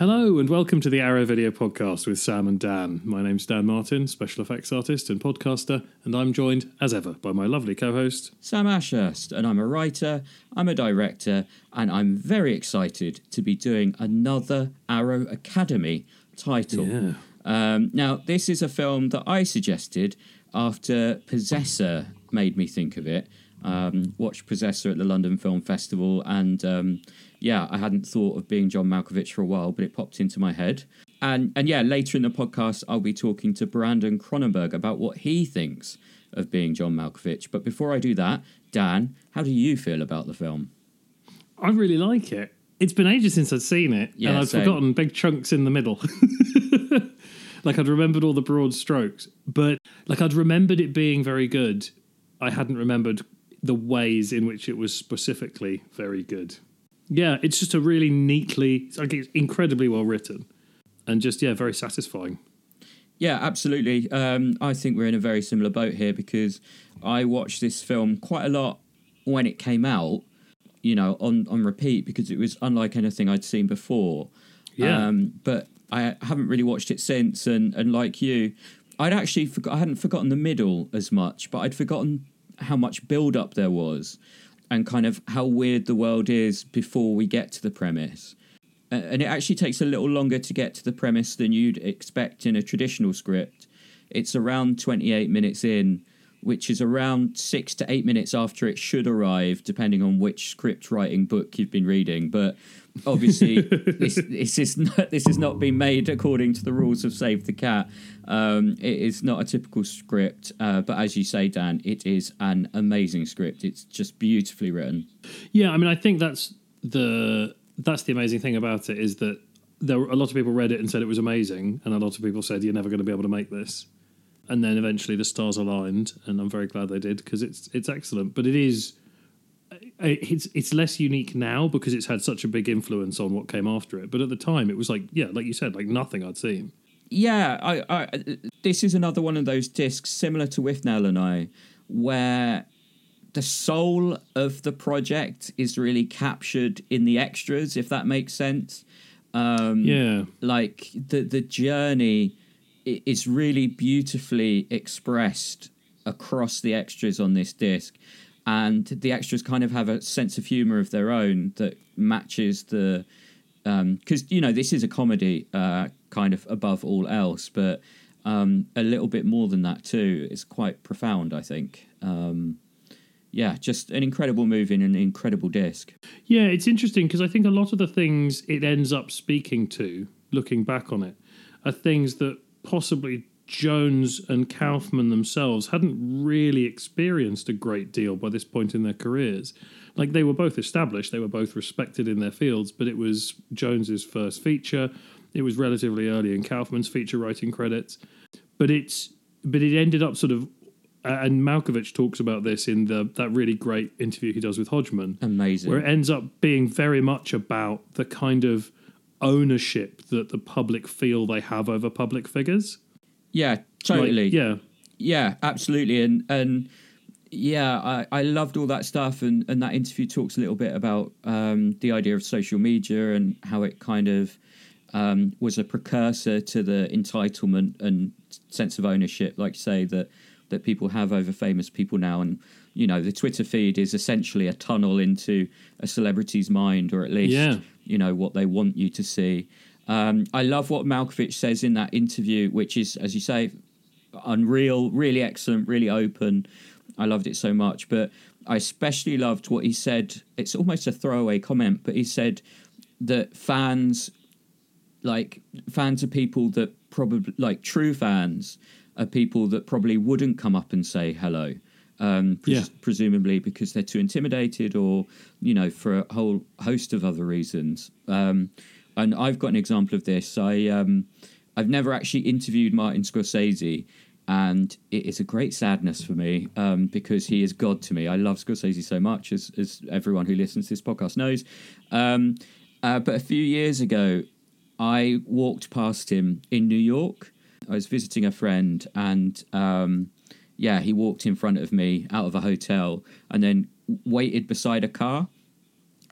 Hello and welcome to the Arrow Video Podcast with Sam and Dan. My name's Dan Martin, special effects artist and podcaster, and I'm joined, as ever, by my lovely co host. Sam Ashurst, and I'm a writer, I'm a director, and I'm very excited to be doing another Arrow Academy title. Yeah. Um, now, this is a film that I suggested after Possessor made me think of it. Um, watched Possessor at the London Film Festival, and um, yeah, I hadn't thought of being John Malkovich for a while, but it popped into my head. And and yeah, later in the podcast, I'll be talking to Brandon Cronenberg about what he thinks of being John Malkovich. But before I do that, Dan, how do you feel about the film? I really like it. It's been ages since I'd seen it, Yeah, and I'd same. forgotten big chunks in the middle. like I'd remembered all the broad strokes, but like I'd remembered it being very good. I hadn't remembered the ways in which it was specifically very good. Yeah, it's just a really neatly, it's like it's incredibly well written, and just yeah, very satisfying. Yeah, absolutely. Um, I think we're in a very similar boat here because I watched this film quite a lot when it came out, you know, on, on repeat because it was unlike anything I'd seen before. Yeah. Um, but I haven't really watched it since, and, and like you, I'd actually forgot, I hadn't forgotten the middle as much, but I'd forgotten how much build up there was and kind of how weird the world is before we get to the premise. And it actually takes a little longer to get to the premise than you'd expect in a traditional script. It's around 28 minutes in, which is around six to eight minutes after it should arrive, depending on which script writing book you've been reading. But obviously, this, this is not this has not been made according to the rules of Save the Cat. Um, it is not a typical script, uh, but as you say, Dan, it is an amazing script. It's just beautifully written. Yeah, I mean, I think that's the that's the amazing thing about it is that there were a lot of people read it and said it was amazing, and a lot of people said you're never going to be able to make this. And then eventually the stars aligned, and I'm very glad they did because it's it's excellent. But it is it's it's less unique now because it's had such a big influence on what came after it. But at the time, it was like yeah, like you said, like nothing I'd seen. Yeah, I, I, this is another one of those discs similar to Withnail and I, where the soul of the project is really captured in the extras, if that makes sense. Um, Yeah, like the the journey i- is really beautifully expressed across the extras on this disc. And the extras kind of have a sense of humor of their own that matches the because you know this is a comedy uh, kind of above all else but um, a little bit more than that too. It's quite profound i think. Um, yeah just an incredible movie and an incredible disc. Yeah, it's interesting because I think a lot of the things it ends up speaking to, looking back on it, are things that possibly Jonze and Kaufman themselves hadn't really experienced a great deal by this point in their careers. Like they were both established, they were both respected in their fields, but it was Jonze's first feature. It was relatively early in Kaufman's feature writing credits, but it's but it ended up sort of. And Malkovich talks about this in the that really great interview he does with Hodgman, amazing where it ends up being very much about the kind of ownership that the public feel they have over public figures. yeah Like, totally yeah. Yeah, absolutely, and and yeah, I, I loved all that stuff, and and that interview talks a little bit about um, the idea of social media and how it kind of um, was a precursor to the entitlement and sense of ownership, like you say that that people have over famous people now, and you know the Twitter feed is essentially a tunnel into a celebrity's mind, or at least Yeah. You know what they want you to see. Um, I love what Malkovich says in that interview, which is, as you say, unreal, really excellent, really open. I loved it so much, but I especially loved what he said. It's almost a throwaway comment, but he said that fans, like fans, are people that probably like true fans are people that probably wouldn't come up and say hello. Um, pres- Yeah. presumably because they're too intimidated, or you know, for a whole host of other reasons. Um, and I've got an example of this. I um, I've never actually interviewed Martin Scorsese, and it is a great sadness for me um, because he is God to me. I love Scorsese so much, as as everyone who listens to this podcast knows. Um, uh, but a few years ago, I walked past him in New York. I was visiting a friend, and um, yeah, he walked in front of me out of a hotel, and then waited beside a car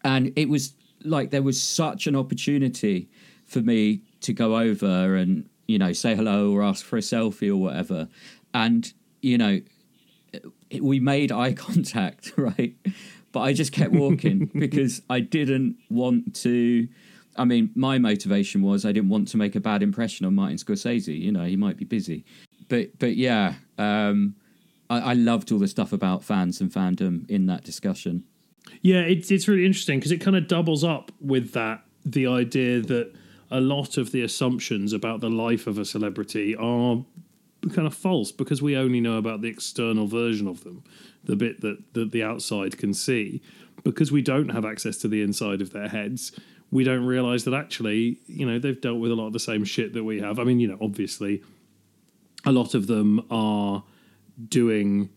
and it was like there was such an opportunity for me to go over and you know say hello or ask for a selfie or whatever, and you know we made eye contact, right? But I just kept walking because I didn't want to. I mean, my motivation was I didn't want to make a bad impression on Martin Scorsese. You know, he might be busy, but but yeah, um, I, I loved all the stuff about fans and fandom in that discussion. Yeah, it's it's really interesting because it kind of doubles up with that the idea that a lot of the assumptions about the life of a celebrity are kind of false because we only know about the external version of them, the bit that, that the outside can see. Because we don't have access to the inside of their heads, we don't realize that actually, you know, they've dealt with a lot of the same shit that we have. I mean, you know, obviously, a lot of them are doing.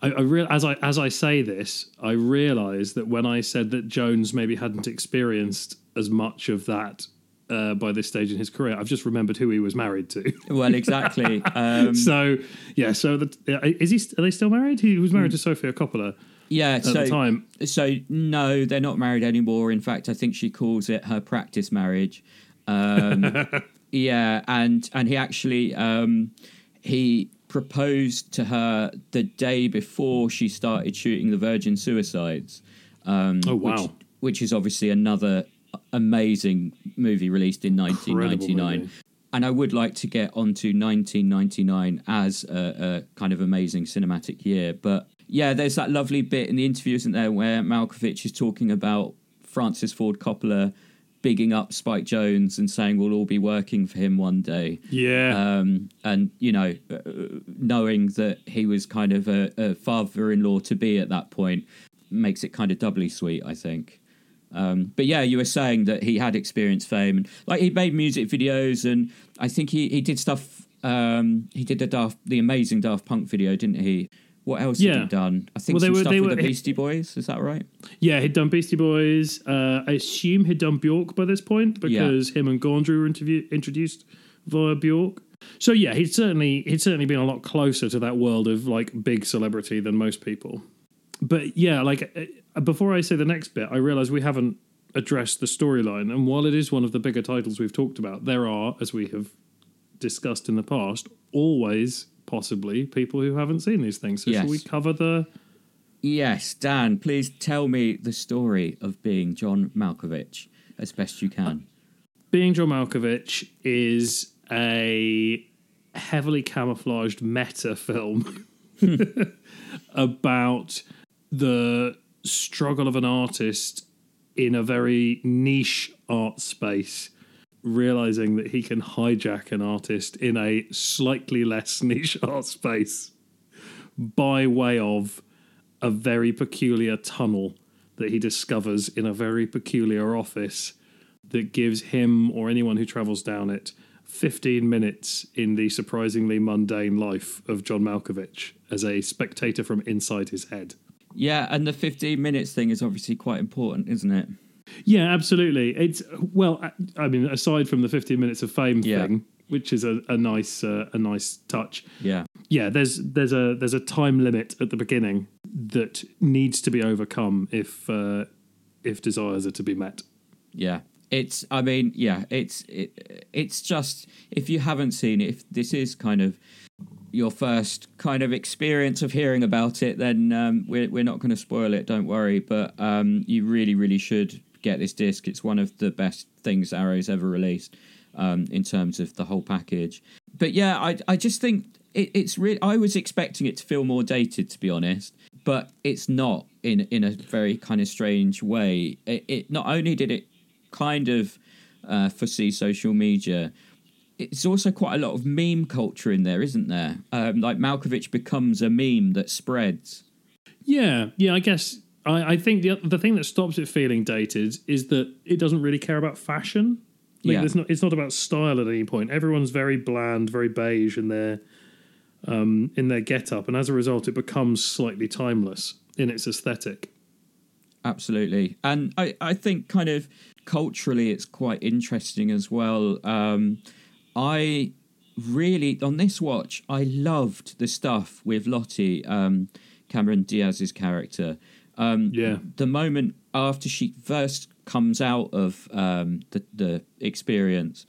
I, I real as I as I say this, I realise that when I said that Jonze maybe hadn't experienced as much of that uh, by this stage in his career, I've just remembered who he was married to. Well, exactly. Um, so yeah, so the, is he? Are they still married? He was married to Sofia Coppola. yeah, At so the time, so no, they're not married anymore. In fact, I think she calls it her practice marriage. Um, yeah, and and he actually um, he proposed to her the day before she started shooting the Virgin Suicides. Um, Oh, wow. Which, which is obviously another amazing movie released in 1999. And I would like to get onto 1999 as a, a kind of amazing cinematic year. But yeah, there's that lovely bit in the interview, isn't there, where Malkovich is talking about Francis Ford Coppola bigging up Spike Jonze and saying we'll all be working for him one day. yeah, Um, and, you know, uh, knowing that he was kind of a, a father in law to be at that point makes it kind of doubly sweet, I think. Um, but yeah, you were saying that he had experienced fame, and like he made music videos, and I think he, he did stuff. Um, he did the Daft, the amazing Daft Punk video, didn't he? What else had he done? I think Well, some were- stuff with were- the Beastie Boys. Is that right? yeah. He'd done Beastie Boys. Uh, I assume he'd done Bjork by this point because him and Gondry were interview- introduced via Bjork. So yeah, he'd certainly he'd certainly been a lot closer to that world of like big celebrity than most people. But yeah, like uh, before I say the next bit, I realize we haven't addressed the storyline, and while it is one of the bigger titles we've talked about, there are, as we have discussed in the past, always possibly people who haven't seen these things. So Yes. shall we cover the? Yes, Dan. Please tell me the story of being John Malkovich as best you can. Being John Malkovich is a heavily camouflaged meta film about the struggle of an artist in a very niche art space, realizing that he can hijack an artist in a slightly less niche art space by way of a very peculiar tunnel that he discovers in a very peculiar office that gives him or anyone who travels down it 15 minutes in the surprisingly mundane life of John Malkovich as a spectator from inside his head. Yeah, and the 15 minutes thing is obviously quite important, isn't it? Yeah, absolutely. It's well, I- I mean, aside from the 15 minutes of fame Yeah. thing, which is a, a nice uh, a nice touch. Yeah. Yeah, there's there's a there's a time limit at the beginning that needs to be overcome if uh, if desires are to be met. Yeah. It's I mean, yeah, it's it, it's just if you haven't seen it, if this is kind of your first kind of experience of hearing about it, then um, we're we're not going to spoil it. Don't worry, but um, you really really should get this disc. It's one of the best things Arrow's ever released um, in terms of the whole package. But yeah, I I just think it, it's really. I was expecting it to feel more dated, to be honest, but it's not in in a very kind of strange way. It, it not only did it kind of uh, foresee social media. It's also quite a lot of meme culture in there, isn't there? Um, like Malkovich becomes a meme that spreads. Yeah, yeah. I guess I, I think the the thing that stops it feeling dated is that it doesn't really care about fashion. Like, Yeah. there's not, it's not about style at any point. Everyone's very bland, very beige in their um, in their get up, and as a result, it becomes slightly timeless in its aesthetic. Absolutely. And I, I think kind of culturally it's quite interesting as well. Um, I really, on this watch, I loved the stuff with Lottie, um, Cameron Diaz's character. Um, Yeah. The moment after she first comes out of um, the the experience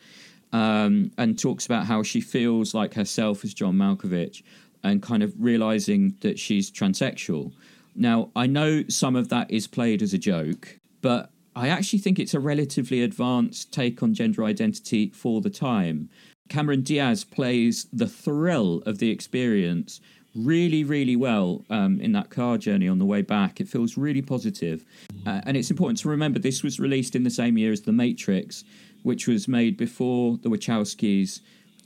um, and talks about how she feels like herself as John Malkovich and kind of realizing that she's transsexual. Now, I know some of that is played as a joke, but I actually think it's a relatively advanced take on gender identity for the time. Cameron Diaz plays the thrill of the experience really, really well um, in that car journey on the way back. It feels really positive. Uh, and it's important to remember this was released in the same year as The Matrix, which was made before the Wachowskis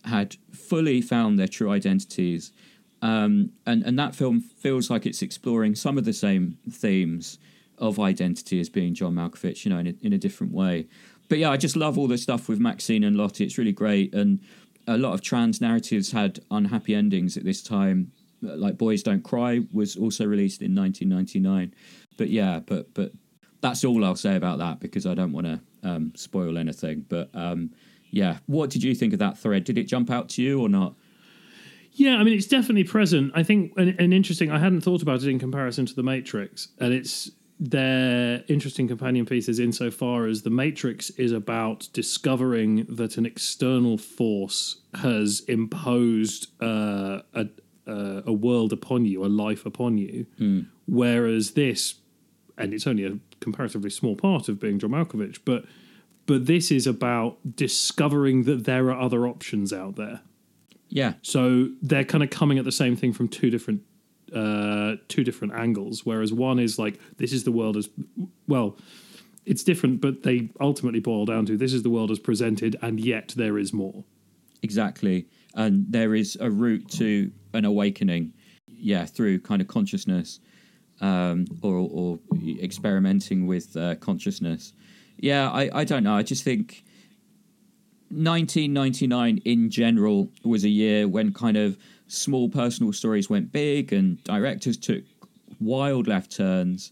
had fully found their true identities. Um, and, and that film feels like it's exploring some of the same themes of identity as being John Malkovich, you know, in a, in a different way. But yeah, I just love all the stuff with Maxine and Lottie. It's really great. And a lot of trans narratives had unhappy endings at this time like Boys Don't Cry was also released in 1999. But yeah, but but that's all I'll say about that because I don't want to um, spoil anything. But um, yeah, what did you think of that thread? Did it jump out to you or not? Yeah, I mean, it's definitely present. I think an, an interesting. I hadn't thought about it in comparison to the Matrix, and it's their interesting companion pieces insofar as the Matrix is about discovering that an external force has imposed uh, a, uh, a world upon you, a life upon you. Mm. Whereas this, and it's only a comparatively small part of being John Malkovich, but but this is about discovering that there are other options out there. Yeah. So they're kind of coming at the same thing from two different uh, two different angles. Whereas one is like this is the world as well. It's different, but they ultimately boil down to this is the world as presented, and yet there is more. Exactly and there is a route to an awakening, yeah, through kind of consciousness um, or, or experimenting with uh, consciousness. Yeah, I, I don't know. I just think 1999 in general was a year when kind of small personal stories went big and directors took wild left turns.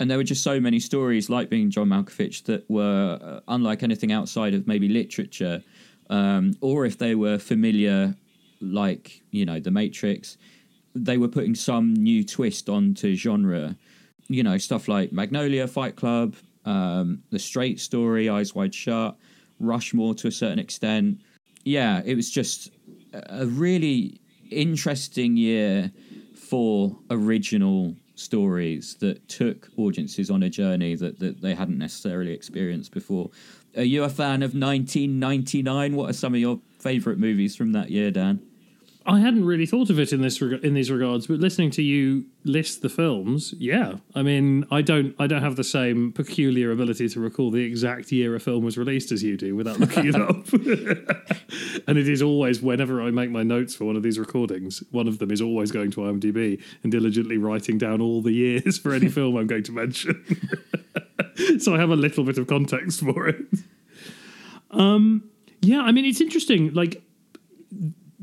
And there were just so many stories, like being John Malkovich, that were uh, unlike anything outside of maybe literature um, or if they were familiar, like you know, The Matrix, they were putting some new twist onto genre. You know, stuff like Magnolia, Fight Club, um, The Straight Story, Eyes Wide Shut, Rushmore to a certain extent. Yeah, it was just a really interesting year for original stories that took audiences on a journey that, that they hadn't necessarily experienced before. Are you a fan of 1999? What are some of your favourite movies from that year, Dan? I hadn't really thought of it in this reg- in these regards, but listening to you list the films, yeah. I mean, I don't I don't have the same peculiar ability to recall the exact year a film was released as you do without looking it up. and it is always whenever I make my notes for one of these recordings, one of them is always going to IMDb and diligently writing down all the years for any film I'm going to mention. so I have a little bit of context for it. Um, yeah, I mean, it's interesting. Like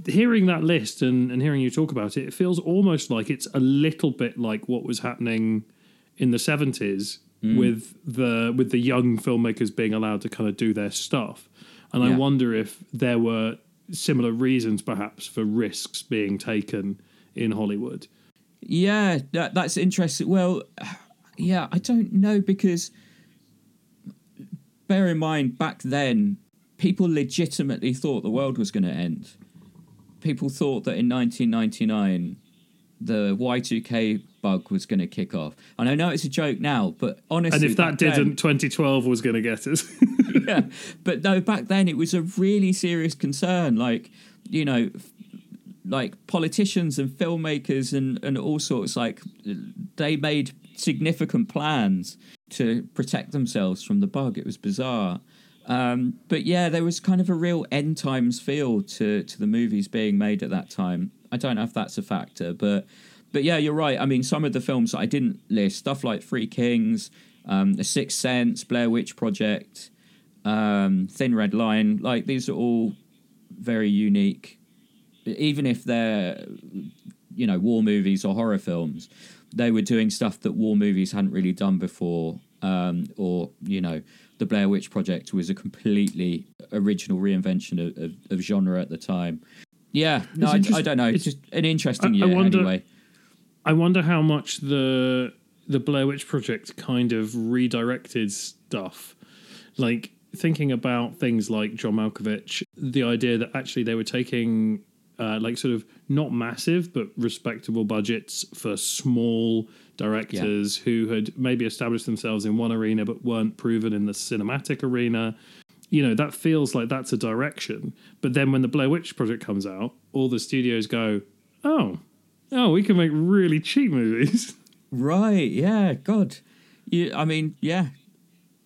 hearing that list and, and hearing you talk about it, it feels almost like it's a little bit like what was happening in the seventies mm. with the with the young filmmakers being allowed to kind of do their stuff. And yeah. I wonder if there were similar reasons, perhaps, for risks being taken in Hollywood. Yeah, that, that's interesting. Well, yeah, I don't know because bear in mind back then people legitimately thought the world was going to end. People thought that in 1999 the Y2K bug was going to kick off. And I know it's a joke now, but honestly, and if that didn't, then, 2012 was going to get us. yeah, but no, back then it was a really serious concern. Like you know, like politicians and filmmakers and and all sorts. Like they made significant plans to protect themselves from the bug. It was bizarre. Um, but yeah, there was kind of a real end times feel to to the movies being made at that time. I don't know if that's a factor, but but yeah, you're right. I mean, some of the films that I didn't list, stuff like Three Kings, um, The Sixth Sense, Blair Witch Project, um, Thin Red Line, like these are all very unique. Even if they're you know war movies or horror films, they were doing stuff that war movies hadn't really done before, um, or you know, the Blair Witch Project was a completely original reinvention of, of, of genre at the time. Yeah, no, I, I, don't know. It's, just an interesting I, year I wonder, anyway. I wonder how much the the Blair Witch Project kind of redirected stuff. Like thinking about things like John Malkovich, the idea that actually they were taking uh, like sort of not massive but respectable budgets for small directors who had maybe established themselves in one arena but weren't proven in the cinematic arena. You know, that feels like that's a direction. But then when the Blair Witch Project comes out, all the studios go, oh, oh, we can make really cheap movies. Right? Yeah. God. You. I mean, yeah.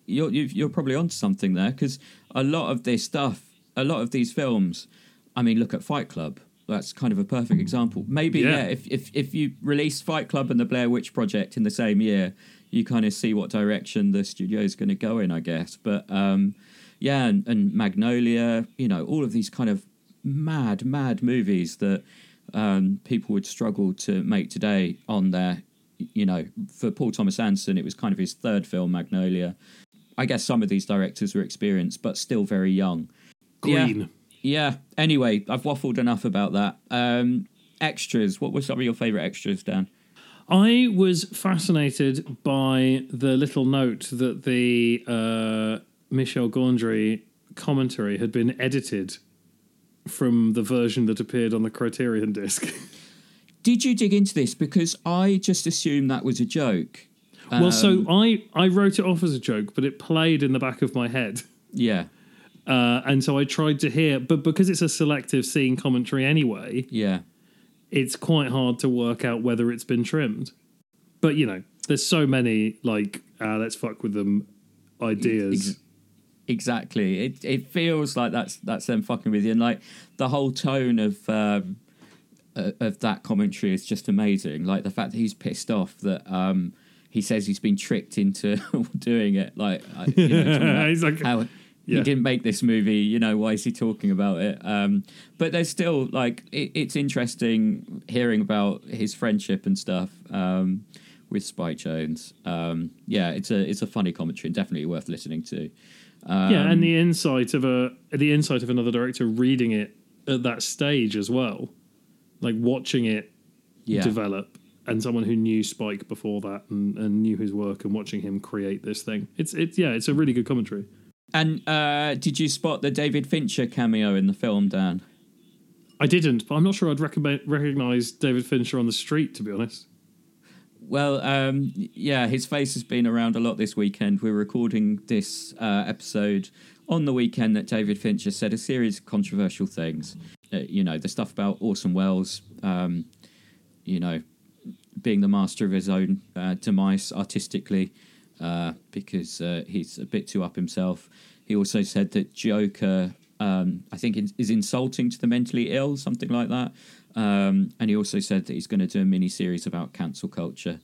You're you- you're probably onto something there because a lot of this stuff, a lot of these films. I mean, look at Fight Club. That's kind of a perfect example. Maybe Yeah. yeah. if, if if you release Fight Club and the Blair Witch Project in the same year, you kind of see what direction the studio is going to go in, I guess. But um, yeah, and, and Magnolia, you know, all of these kind of mad, mad movies that um, people would struggle to make today on their, you know, for Paul Thomas Anderson, it was kind of his third film, Magnolia. I guess some of these directors were experienced, but still very young. Green. Yeah. Anyway, I've waffled enough about that. Um, extras. What were some of your favourite extras, Dan? I was fascinated by the little note that the uh, Michel Gondry commentary had been edited from the version that appeared on the Criterion disc. Did you dig into this? Because I just assumed that was a joke. well, so Um, I, I wrote it off as a joke, but it played in the back of my head. yeah, Uh, and so I tried to hear, but because it's a selective scene commentary anyway, yeah. it's quite hard to work out whether it's been trimmed. But you know, there's so many like uh, let's fuck with them ideas. Ex- exactly. It it feels like that's that's them fucking with you, and like the whole tone of um, uh, of that commentary is just amazing. Like the fact that he's pissed off that um, he says he's been tricked into doing it. Like you know, He's like, how Yeah. he didn't make this movie. You know, why is he talking about it? Um, but there's still like it, it's interesting hearing about his friendship and stuff um, with Spike Jonze. Um, yeah, it's a it's a funny commentary and definitely worth listening to. Um, yeah, and the insight of a the insight of another director reading it at that stage as well, like watching it yeah, develop, and someone who knew Spike before that and, and knew his work and watching him create this thing. It's it's yeah, it's a really good commentary. And uh, did you spot the David Fincher cameo in the film, Dan? I didn't, but I'm not sure I'd recognize David Fincher on the street to be honest. Well, um, yeah, his face has been around a lot this weekend. We're recording this uh, episode on the weekend that David Fincher said a series of controversial things. Uh, you know, the stuff about Orson Welles, um, you know, being the master of his own uh, demise artistically uh, because uh, he's a bit too up himself. He also said that Joker, um, I think, is insulting to the mentally ill, something like that. Um, and he also said that he's going to do a mini series about cancel culture.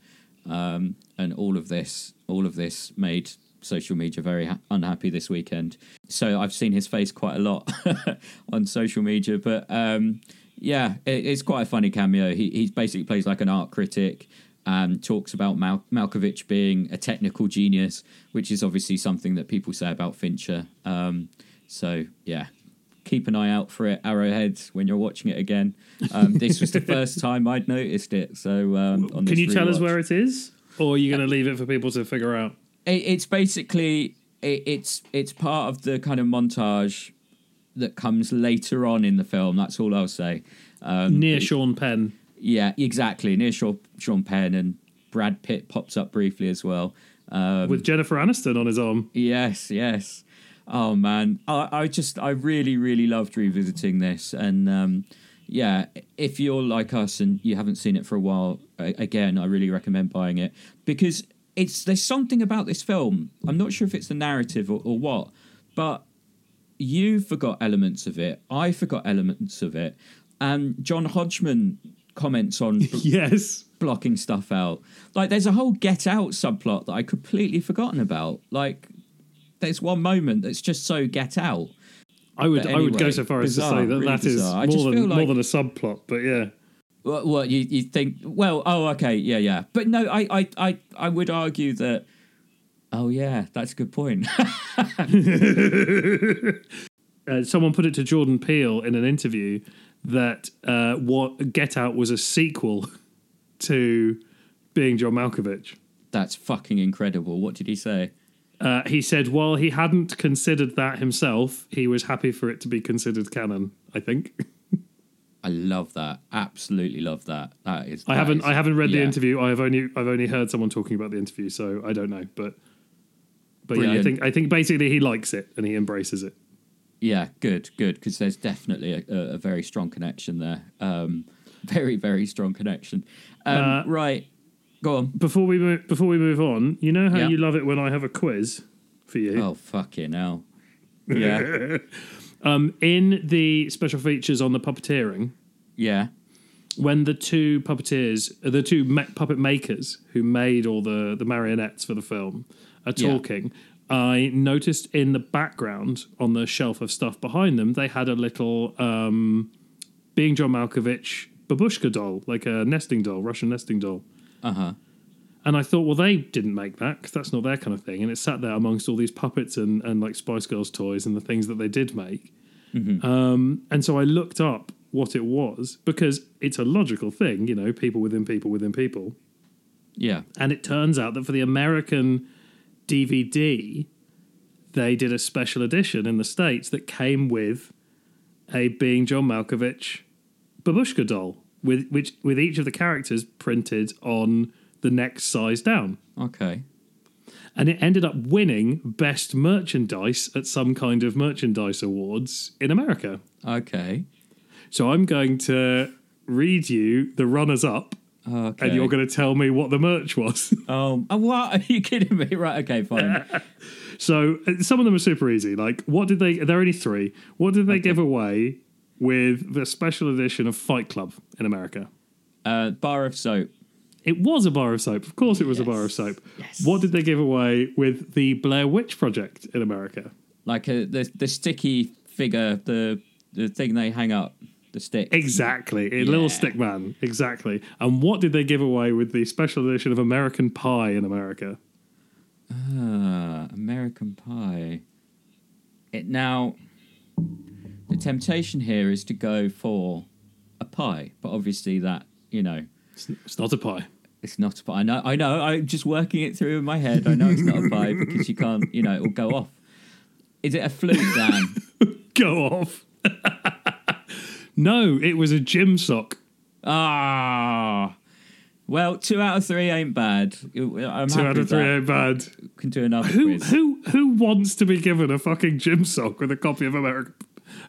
Um, and all of this, all of this made social media very ha- unhappy this weekend. So I've seen his face quite a lot on social media, but um, yeah, it, it's quite a funny cameo. He he basically plays like an art critic and talks about Mal- Malkovich being a technical genius, which is obviously something that people say about Fincher. Um, so yeah, keep an eye out for it, Arrowhead, when you're watching it again. Um, this was the first time I'd noticed it. So um, on Can you tell us where it is, or are you going to leave it for people to figure out? It, it's basically it, it's it's part of the kind of montage that comes later on in the film. That's all I'll say. Um, Near Sean Penn. Yeah, exactly. Near Sean, Sean Penn and Brad Pitt pops up briefly as well. Um, with Jennifer Aniston on his arm. Yes, yes. Oh man, I, I just I really really loved revisiting this, and um, yeah, if you're like us and you haven't seen it for a while, again, I really recommend buying it because it's there's something about this film. I'm not sure if it's the narrative or, or what, but you forgot elements of it. I forgot elements of it, and John Hodgman comments on Yes. blocking stuff out. Like there's a whole Get Out subplot that I completely forgotten about. Like there's one moment that's just so Get Out. I would But I would go so far as to say that really that is bizarre. More than feel more than a subplot, but yeah. What, what you you think? Well, oh okay, yeah, yeah. But no, I I I, I would argue that. Oh yeah, that's a good point. Uh, someone put it to Jordan Peele in an interview that uh, what Get Out was a sequel to being John Malkovich. That's fucking incredible. What did he say? Uh, he said, while he hadn't considered that himself, he was happy for it to be considered canon. I think. I love that. Absolutely love that. That is. I haven't. is- I haven't read the interview. I have only. I've only heard someone talking about the interview, so I don't know. But. But yeah, I think I think basically he likes it and he embraces it. Yeah, good, good, because there's definitely a, a, a very strong connection there. Um, very, very strong connection. Um, Uh, right, go on. Before we move, before we move on, you know how Yeah. you love it when I have a quiz for you. Oh fucking hell! Yeah, Um, in the special features on the puppeteering, yeah, when the two puppeteers, uh, the two ma- puppet makers who made all the the marionettes for the film, are Yeah. I noticed in the background on the shelf of stuff behind them, they had a little um, being John Malkovich babushka doll, like a nesting doll, Russian nesting doll. uh huh. And I thought, well, they didn't make that because that's not their kind of thing. And it sat there amongst all these puppets and, and like Spice Girls toys and the things that they did make. Um, and so I looked up what it was because it's a logical thing, you know, people within people within people. Yeah, And it turns out that for the American DVD, they did a special edition in the States that came with a Being John Malkovich babushka doll, with which with each of the characters printed on the next size down. okay. And it ended up winning best merchandise at some kind of merchandise awards in America. Okay. So I'm going to read you the runners up Okay. and you're going to tell me what the merch was. Um, oh, what? Are you kidding me? Right. Okay. Fine. So uh, some of them are super easy. Like, what did they? There are only three. What did they give away with the special edition of Fight Club in America? uh, bar of soap. It was a bar of soap. Of course, it was a bar of soap. Yes. What did they give away with the Blair Witch Project in America? like a, the the sticky figure, the the thing they hang up, the stick. Exactly, a Yeah. little stick man. Exactly. And what did they give away with the special edition of American Pie in America? Ah, American Pie. It now. The temptation here is to go for a pie, but obviously that you know It's, it's not a pie. it's not a pie. I know. I know. I'm just working it through in my head. I know it's not a pie because you can't. You know, it will go off. Is it a flute, Dan? Go off. no, it was a gym sock. Ah. Well, two out of three ain't bad. I'm Two out of three ain't bad. Can do another Who quiz. who who wants to be given a fucking gym sock with a copy of American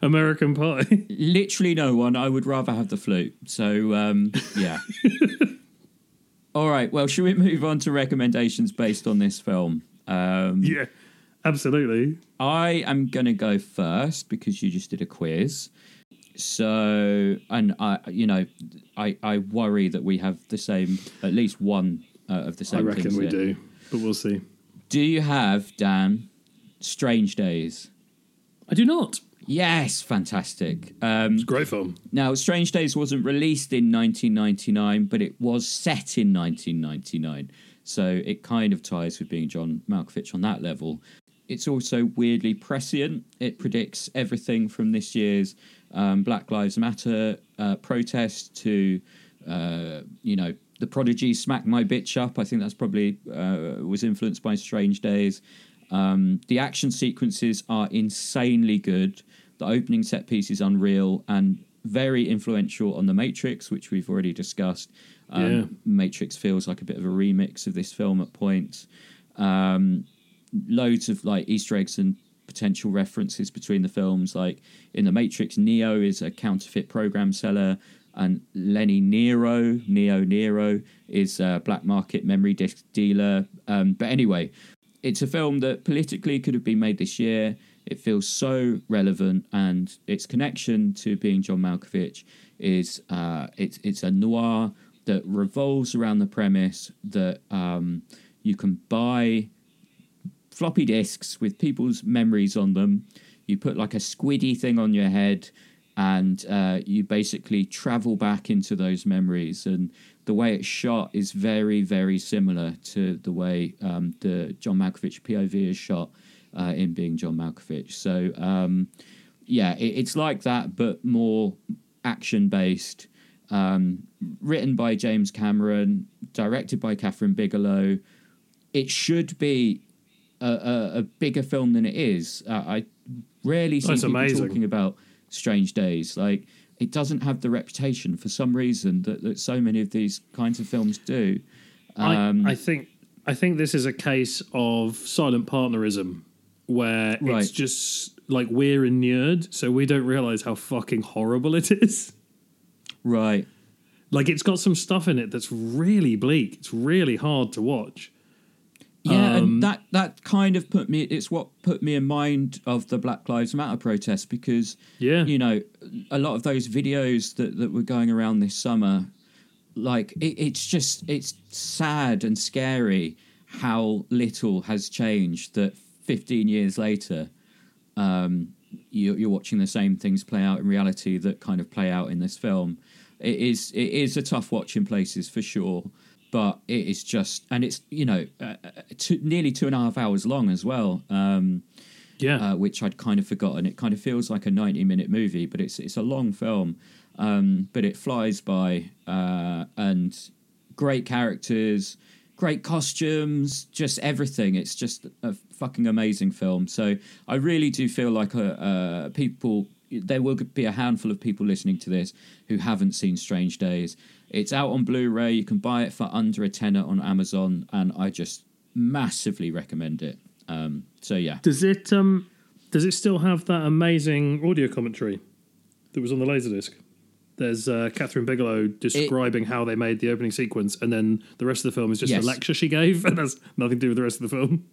American Pie? Literally no one. I would rather have the flute. So um, yeah. All right. Well, should we move on to recommendations based on this film? Um, yeah, absolutely. I am going to go first because you just did a quiz. So, and I, you know, I, I worry that we have the same, at least one uh, of the same. I same. reckon things we here. do, but we'll see. Do you have Dan? Strange Days. I do not. Yes, fantastic. Um, It's a great film. now, Strange Days wasn't released in 1999, but it was set in 1999. So it kind of ties with being John Malkovich on that level. It's also weirdly prescient. It predicts everything from this year's um, Black Lives Matter uh, protest to, uh, you know, the Prodigy Smack My Bitch Up. I think that's probably uh, was influenced by Strange Days. Um, the action sequences are insanely good. The opening set piece is unreal and very influential on The Matrix, which we've already discussed. Um, Yeah. Matrix feels like a bit of a remix of this film at points. Um, loads of like Easter eggs and potential references between the films. Like in The Matrix, Neo is a counterfeit program seller, and Lenny Nero, Neo Nero, is a black market memory disc dealer. Um, but anyway, it's a film that politically could have been made this year. It feels so relevant, and its connection to being John Malkovich is uh, it's it's a noir that revolves around the premise that um, you can buy floppy disks with people's memories on them. You put like a squiddy thing on your head, and uh, you basically travel back into those memories. And the way it's shot is very, very similar to the way um, the John Malkovich POV is shot uh, in being John Malkovich. So um, yeah, it, it's like that, but more action based. Um, written by James Cameron, directed by Kathryn Bigelow, it should be a, a, a bigger film than it is. Uh, I rarely see That's people amazing. talking about Strange Days. Like it doesn't have the reputation for some reason that, that so many of these kinds of films do. Um, I, I think I think this is a case of silent partnerism where Right. it's just like we're inured, so we don't realize how fucking horrible it is. right. Like it's got some stuff in it that's really bleak. It's really hard to watch. Yeah, Um, and that that kind of put me. It's what put me in mind of the Black Lives Matter protests because Yeah. you know a lot of those videos that that were going around this summer, like it, it's just it's sad and scary how little has changed. That fifteen years later, um, you, you're watching the same things play out in reality that kind of play out in this film. It is it is a tough watch in places for sure, but it is just and it's you know uh, uh, two, nearly two and a half hours long as well, um, Yeah. uh, which I'd kind of forgotten. It kind of feels like a ninety minute movie, but it's it's a long film, um, but it flies by uh, and great characters. Great costumes, just everything. It's just a fucking amazing film. So I really do feel like uh, uh, people there will be a handful of people listening to this who haven't seen Strange Days. It's out on Blu-ray. You can buy it for under a tenner on Amazon, and I just massively recommend it. Um, so yeah, Does it um does it still have that amazing audio commentary that was on the Laserdisc? There's uh, Kathryn Bigelow describing how they made the opening sequence, and then the rest of the film is just Yes. a lecture she gave, and has nothing to do with the rest of the film.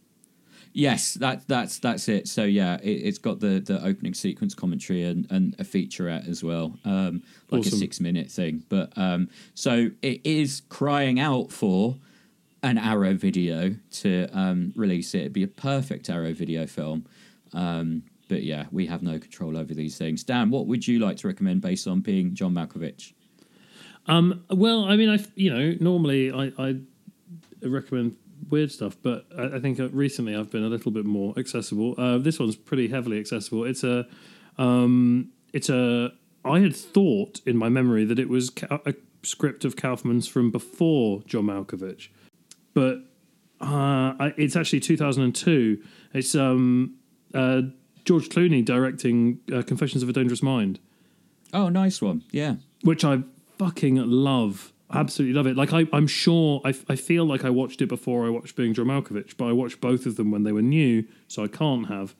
Yes, that that's that's it. So yeah, it, it's got the the opening sequence commentary and, and a featurette as well, um, like Awesome. a six minute thing. But um, so it is crying out for an Arrow video to um, release it. It'd be a perfect Arrow video film. Um, but yeah, we have no control over these things. Dan, what would you like to recommend based on being John Malkovich? Um, well, I mean, I you know normally I, I recommend weird stuff, but I, I think uh, recently I've been a little bit more accessible. Uh, this one's pretty heavily accessible. It's a um, it's a I had thought in my memory that it was a script of Kaufman's from before John Malkovich, but uh, I, it's actually 2002. It's um, uh, George Clooney directing uh, Confessions of a Dangerous Mind Oh, nice one. Yeah. which I fucking love. Absolutely love it. Like I, I'm sure I, I feel like I watched it before I watched Being John Malkovich, but I watched both of them when they were new, so I can't have.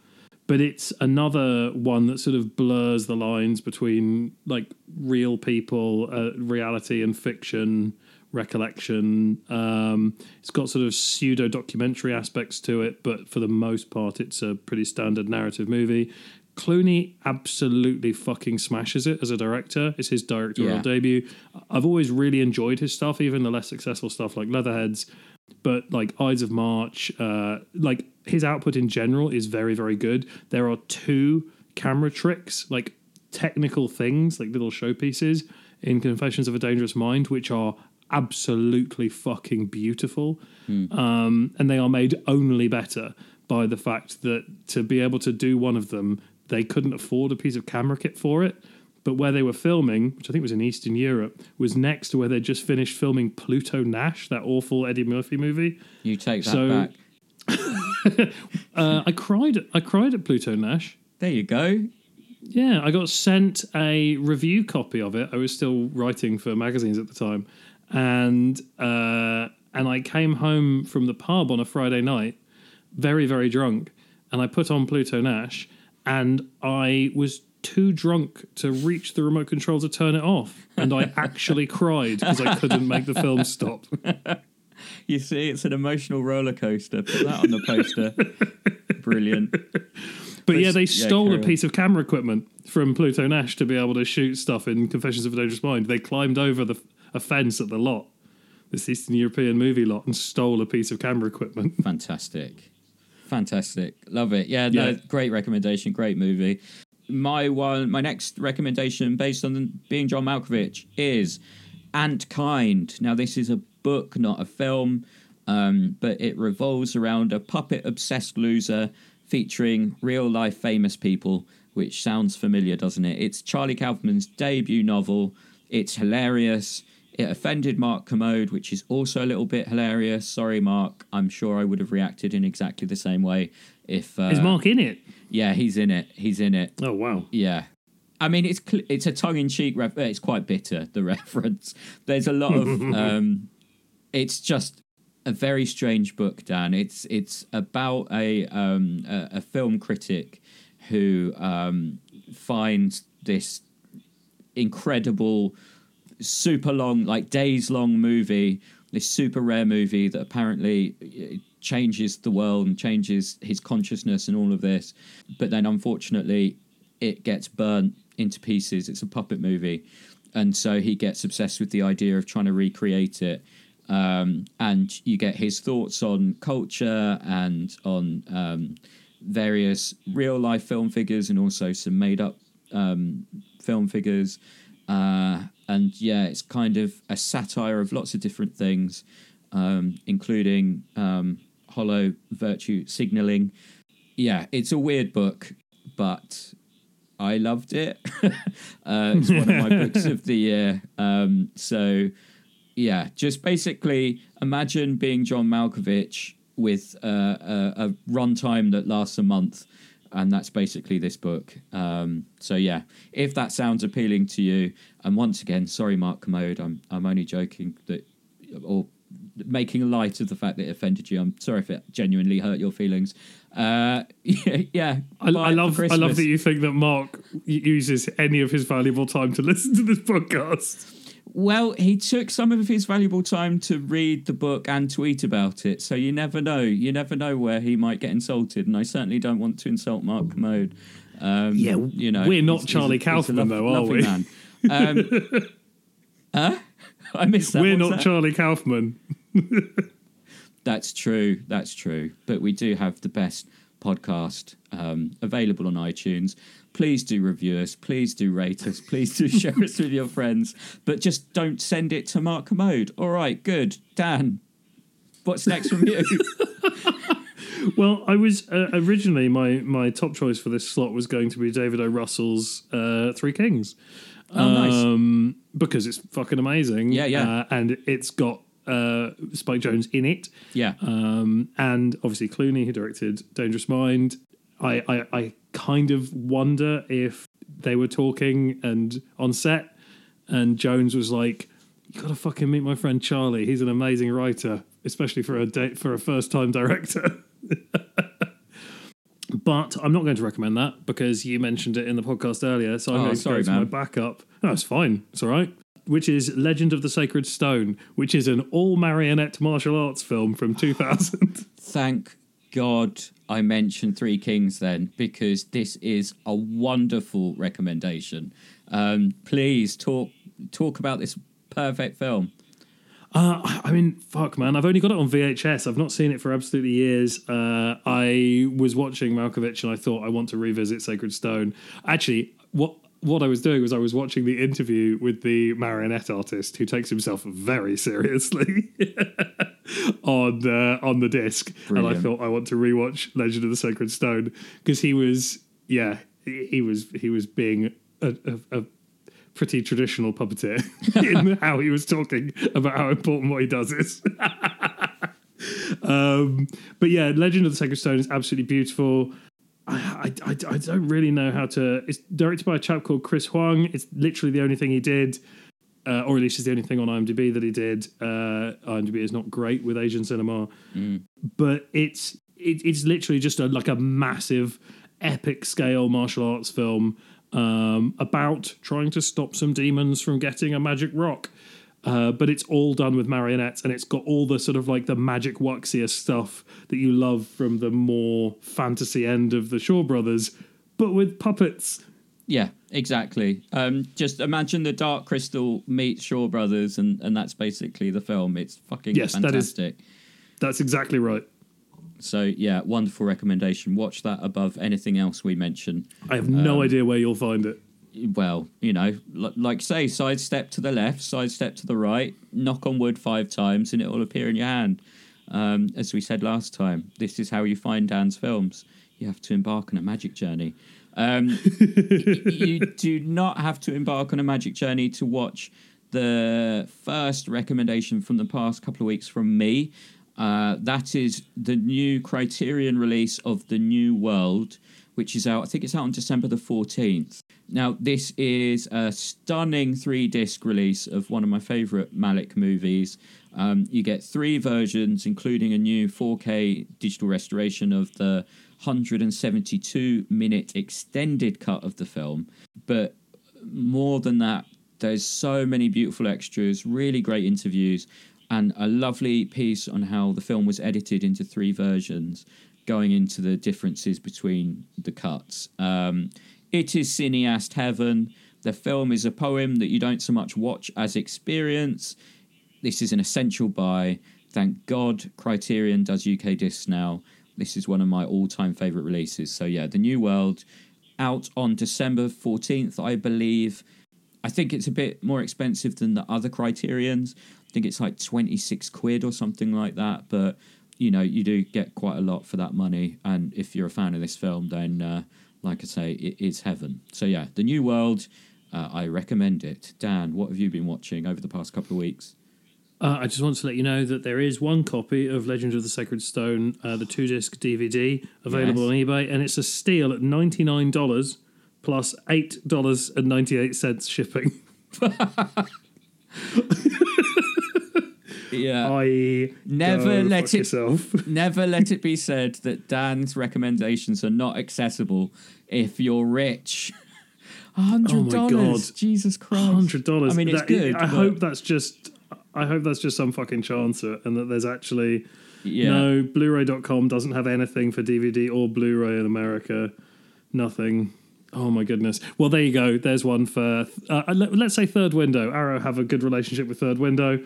But it's another one that sort of blurs the lines between like real people, uh, reality, and fiction, recollection. Um, it's got sort of pseudo documentary aspects to it, but for the most part, it's a pretty standard narrative movie. Clooney absolutely fucking smashes it as a director. It's his directorial Yeah. debut. I've always really enjoyed his stuff, even the less successful stuff like Leatherheads. But like Ides of March, uh, like his output in general is very, very good. There are two camera tricks, like technical things, like little showpieces in Confessions of a Dangerous Mind, which are absolutely fucking beautiful. Um, and they are made only better by the fact that to be able to do one of them, they couldn't afford a piece of camera kit for it. But where they were filming, which I think was in Eastern Europe, was next to where they just finished filming Pluto Nash, that awful Eddie Murphy movie. You take that So- back. Uh, I cried. I cried at Pluto Nash. There you go. Yeah, I got sent a review copy of it. I was still writing for magazines at the time, and uh, and I came home from the pub on a Friday night, very very drunk, and I put on Pluto Nash, and I was too drunk to reach the remote control to turn it off, and I actually cried because I couldn't make the film stop. You see, it's an emotional roller coaster. Put that on the poster. Brilliant. But yeah, they stole carry a piece of camera equipment from Pluto Nash to be able to shoot stuff in Confessions of a Dangerous Mind. They climbed over the a fence at the lot, this Eastern European movie lot, and stole a piece of camera equipment. Fantastic. Fantastic. Love it. Yeah, no, Yeah. great recommendation. Great movie. My one, my next recommendation, based on the, being John Malkovich, is Antkind. Now, this is a book, not a film, um, but it revolves around a puppet obsessed loser featuring real life famous people, which sounds familiar, doesn't it? It's Charlie Kaufman's debut novel. It's hilarious. It offended Mark Kermode, which is also a little bit hilarious. Sorry, Mark. I'm sure I would have reacted in exactly the same way if. Uh, Is Mark in it? Yeah, he's in it. He's in it. Oh wow. Yeah. I mean, it's cl- it's a tongue in cheek. Ref- it's quite bitter. The reference. There's a lot of. um, it's just a very strange book, Dan. It's it's about a um, a, a film critic who um, finds this incredible, super long, like days long movie. This super rare movie that apparently uh, changes the world and changes his consciousness and all of this. But then, unfortunately, it gets burnt into pieces. It's a puppet movie. And so he gets obsessed with the idea of trying to recreate it. Um, and you get his thoughts on culture and on um, various real life film figures and also some made up um, film figures. Uh, and yeah, it's kind of a satire of lots of different things, um, including um, hollow virtue signaling. Yeah, it's a weird book, but I loved it. uh, it's one of my books of the year. Um, so, yeah, just basically imagine being John Malkovich with uh, a, a runtime that lasts a month. And that's basically this book. Um, so yeah, if that sounds appealing to you, and once again, sorry, Mark Kermode, I'm I'm only joking that, or making light of the fact that it offended you. I'm sorry if it genuinely hurt your feelings. Uh, yeah, yeah I, I love I love that you think that Mark uses any of his valuable time to listen to this podcast. Well, he took some of his valuable time to read the book and tweet about it, so you never know. You never know where he might get insulted, and I certainly don't want to insult Mark Kermode. Um, Yeah, you know, we're not he's- Charlie he's Kaufman, though, are we? Man. Um, huh? I missed that. We're What was not that? Charlie Kaufman. That's true. That's true. But we do have the best podcast um, available on iTunes. Please do review us. Please do rate us. Please do share us with your friends. But just don't send it to Mark Kermode. All right, good. Dan, what's next from you? Well, I was uh, originally my my top choice for this slot was going to be David O. Russell's uh, Three Kings. Oh, nice. Um, because it's fucking amazing. Yeah, yeah. Uh, and it's got uh, Spike Jonze in it. Yeah. Um, and obviously Clooney, who directed Dangerous Mind. I, I, I kind of wonder if they were talking and on set, and Jonze was like, "You gotta fucking meet my friend Charlie. He's an amazing writer, especially for a date for a first time director." but I'm not going to recommend that because you mentioned it in the podcast earlier. So I'm Oh, going to sorry, go to my backup. No, it's fine. It's all right. Which is Legend of the Sacred Stone, which is an all marionette martial arts film from 2000. Thank God I mentioned Three Kings then, because this is a wonderful recommendation. Um, please talk talk about this perfect film. Uh, I- mean, fuck, man. I've only got it on VHS. I've not seen it for absolutely years. Uh, I was watching Malkovich and I thought I want to revisit Sacred Stone. Actually, what what I was doing was I was watching the interview with the marionette artist who takes himself very seriously on uh, on the disc, and I thought I want to rewatch Legend of the Sacred Stone because he was, yeah, he was he was being a, a, a pretty traditional puppeteer in how he was talking about how important what he does is. um, but yeah, Legend of the Sacred Stone is absolutely beautiful. I, I, I don't really know how to. It's directed by a chap called Chris Huang. It's literally the only thing he did, uh, or at least it's the only thing on IMDb that he did. Uh, IMDb is not great with Asian cinema, but it's it, it's literally just a like a massive, epic scale martial arts film um, about trying to stop some demons from getting a magic rock. Uh, but it's all done with marionettes and it's got all the sort of like the magic wuxia stuff that you love from the more fantasy end of the Shaw Brothers, but with puppets. Yeah, exactly. Um, just imagine the Dark Crystal meets Shaw Brothers, and, and that's basically the film. It's fucking Yes, that is- fantastic. That's exactly right. So yeah, wonderful recommendation. Watch that above anything else we mention. I have no idea where you'll find it. well, you know, li- like say, sidestep to the left, sidestep to the right, knock on wood five times, and it will appear in your hand. Um, as we said last time, this is how you find Dan's films. You have to embark on a magic journey. Um, you do not have to embark on a magic journey to watch the first recommendation from the past couple of weeks from me. Uh, that is the new Criterion release of The New World, which is out, I think it's out on December the 14th. Now, this is a stunning three disc release of one of my favourite Malick movies. Um, you get three versions, including a new 4K digital restoration of the 172 minute extended cut of the film. But more than that, there's so many beautiful extras, really great interviews, and a lovely piece on how the film was edited into three versions, going into the differences between the cuts. Um, it is cineast heaven. The film is a poem that you don't so much watch as experience. This is an essential buy. Thank God Criterion does UK discs now. This is one of my all time favourite releases. So, yeah, The New World out on December 14th, I believe. I think it's a bit more expensive than the other Criterions. I think it's like 26 quid or something like that. But, you know, you do get quite a lot for that money. And if you're a fan of this film, then, uh, like I say, it, it's heaven. So, yeah, The New World, uh, I recommend it. Dan, what have you been watching over the past couple of weeks? Uh, I just want to let you know that there is one copy of Legends of the Sacred Stone, uh, the two disc DVD, available Yes. on eBay, and it's a steal at ninety nine dollars plus eight dollars and ninety eight cents shipping. Yeah. I Never let it- yourself. Never let it be said that Dan's recommendations are not accessible if you're rich. Hundred Oh my dollars, God. Jesus Christ! Hundred dollars. I mean, it's good. I hope that's just. I hope that's just some fucking chance and that there's actually Yeah. no Blu-ray.com doesn't have anything for DVD or Blu-ray in America. Nothing. Oh my goodness. Well, there you go. There's one for. Uh, let, let's say Third Window. Arrow have a good relationship with Third Window.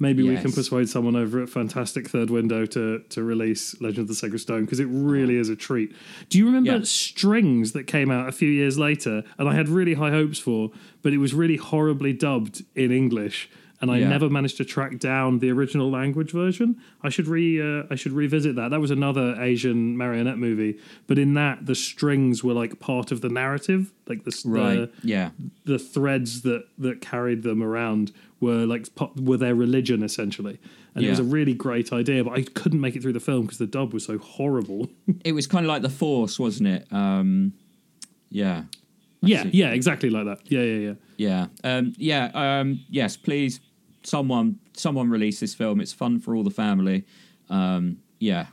Maybe we can persuade someone over at Fantastic Third Window to to release Legend of the Sacred Stone because it really is a treat. Do you remember Yeah. Strings that came out a few years later and I had really high hopes for, but it was really horribly dubbed in English and I Yeah. never managed to track down the original language version. I should re uh, I should revisit that. That was another Asian marionette movie, but in that the strings were like part of the narrative, like the Right. the, yeah. the threads that that carried them around were like were their religion essentially and it was a really great idea but i couldn't make it through the film because the dub was so horrible It was kind of like the Force, wasn't it? Um, yeah. yeah see. yeah exactly like that yeah yeah yeah Yeah. Um, yeah. Um, yes. Please, someone, someone release this film. It's fun for all the family. Um, yeah.